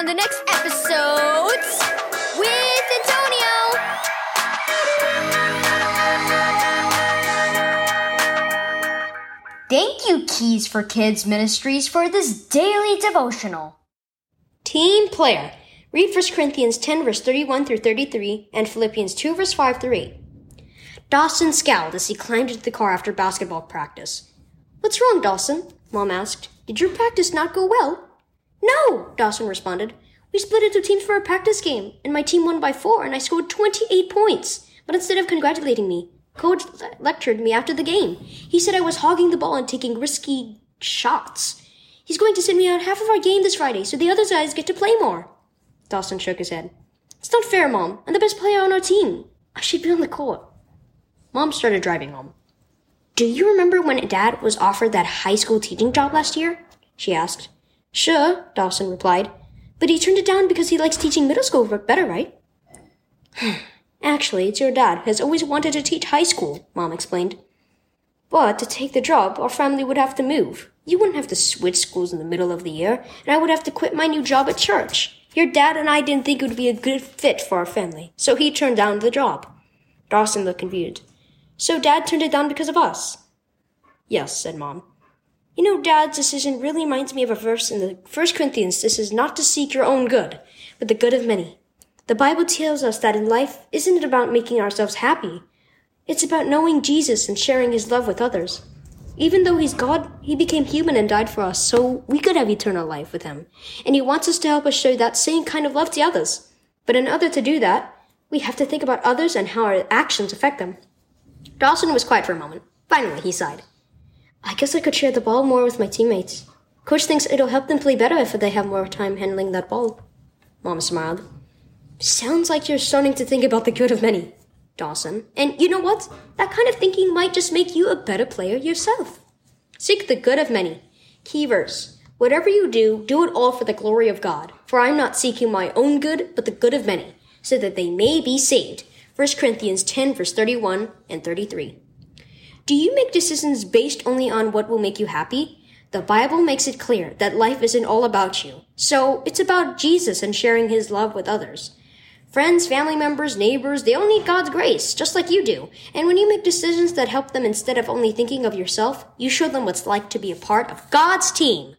on the next episodes with Antonio. Thank you, Keys for Kids Ministries, for this daily devotional. Team player. Read 1 Corinthians 10, verse 31 through 33, and Philippians 2, verse 5 through 8. Dawson scowled as he climbed into the car after basketball practice. What's wrong, Dawson? Mom asked. Did your practice not go well? No, Dawson responded. We split into teams for a practice game, and my team won by four, and I scored 28 points. But instead of congratulating me, Coach lectured me after the game. He said I was hogging the ball and taking risky shots. He's going to send me out half of our game this Friday so the other guys get to play more. Dawson shook his head. It's not fair, Mom. I'm the best player on our team. I should be on the court. Mom started driving home. Do you remember when Dad was offered that high school teaching job last year? She asked. Sure, Dawson replied. But he turned it down because he likes teaching middle school better, right? Actually, it's your dad who has always wanted to teach high school, Mom explained. But to take the job, our family would have to move. You wouldn't have to switch schools in the middle of the year, and I would have to quit my new job at church. Your dad and I didn't think it would be a good fit for our family, so he turned down the job. Dawson looked confused. So dad turned it down because of us? Yes, said Mom. You know, Dad's decision really reminds me of a verse in the First Corinthians. This is not to seek your own good, but the good of many. The Bible tells us that in life isn't it about making ourselves happy. It's about knowing Jesus and sharing his love with others. Even though he's God, he became human and died for us so we could have eternal life with him. And he wants us to help us show that same kind of love to others. But in order to do that, we have to think about others and how our actions affect them. Dawson was quiet for a moment. Finally, he sighed. I guess I could share the ball more with my teammates. Coach thinks it'll help them play better if they have more time handling that ball. Mom smiled. Sounds like you're starting to think about the good of many, Dawson. And you know what? That kind of thinking might just make you a better player yourself. Seek the good of many. Key verse. Whatever you do, do it all for the glory of God. For I am not seeking my own good, but the good of many, so that they may be saved. 1 Corinthians 10 verse 31 and 33. Do you make decisions based only on what will make you happy? The Bible makes it clear that life isn't all about you. So it's about Jesus and sharing his love with others. Friends, family members, neighbors, they all need God's grace, just like you do. And when you make decisions that help them instead of only thinking of yourself, you show them what's like to be a part of God's team.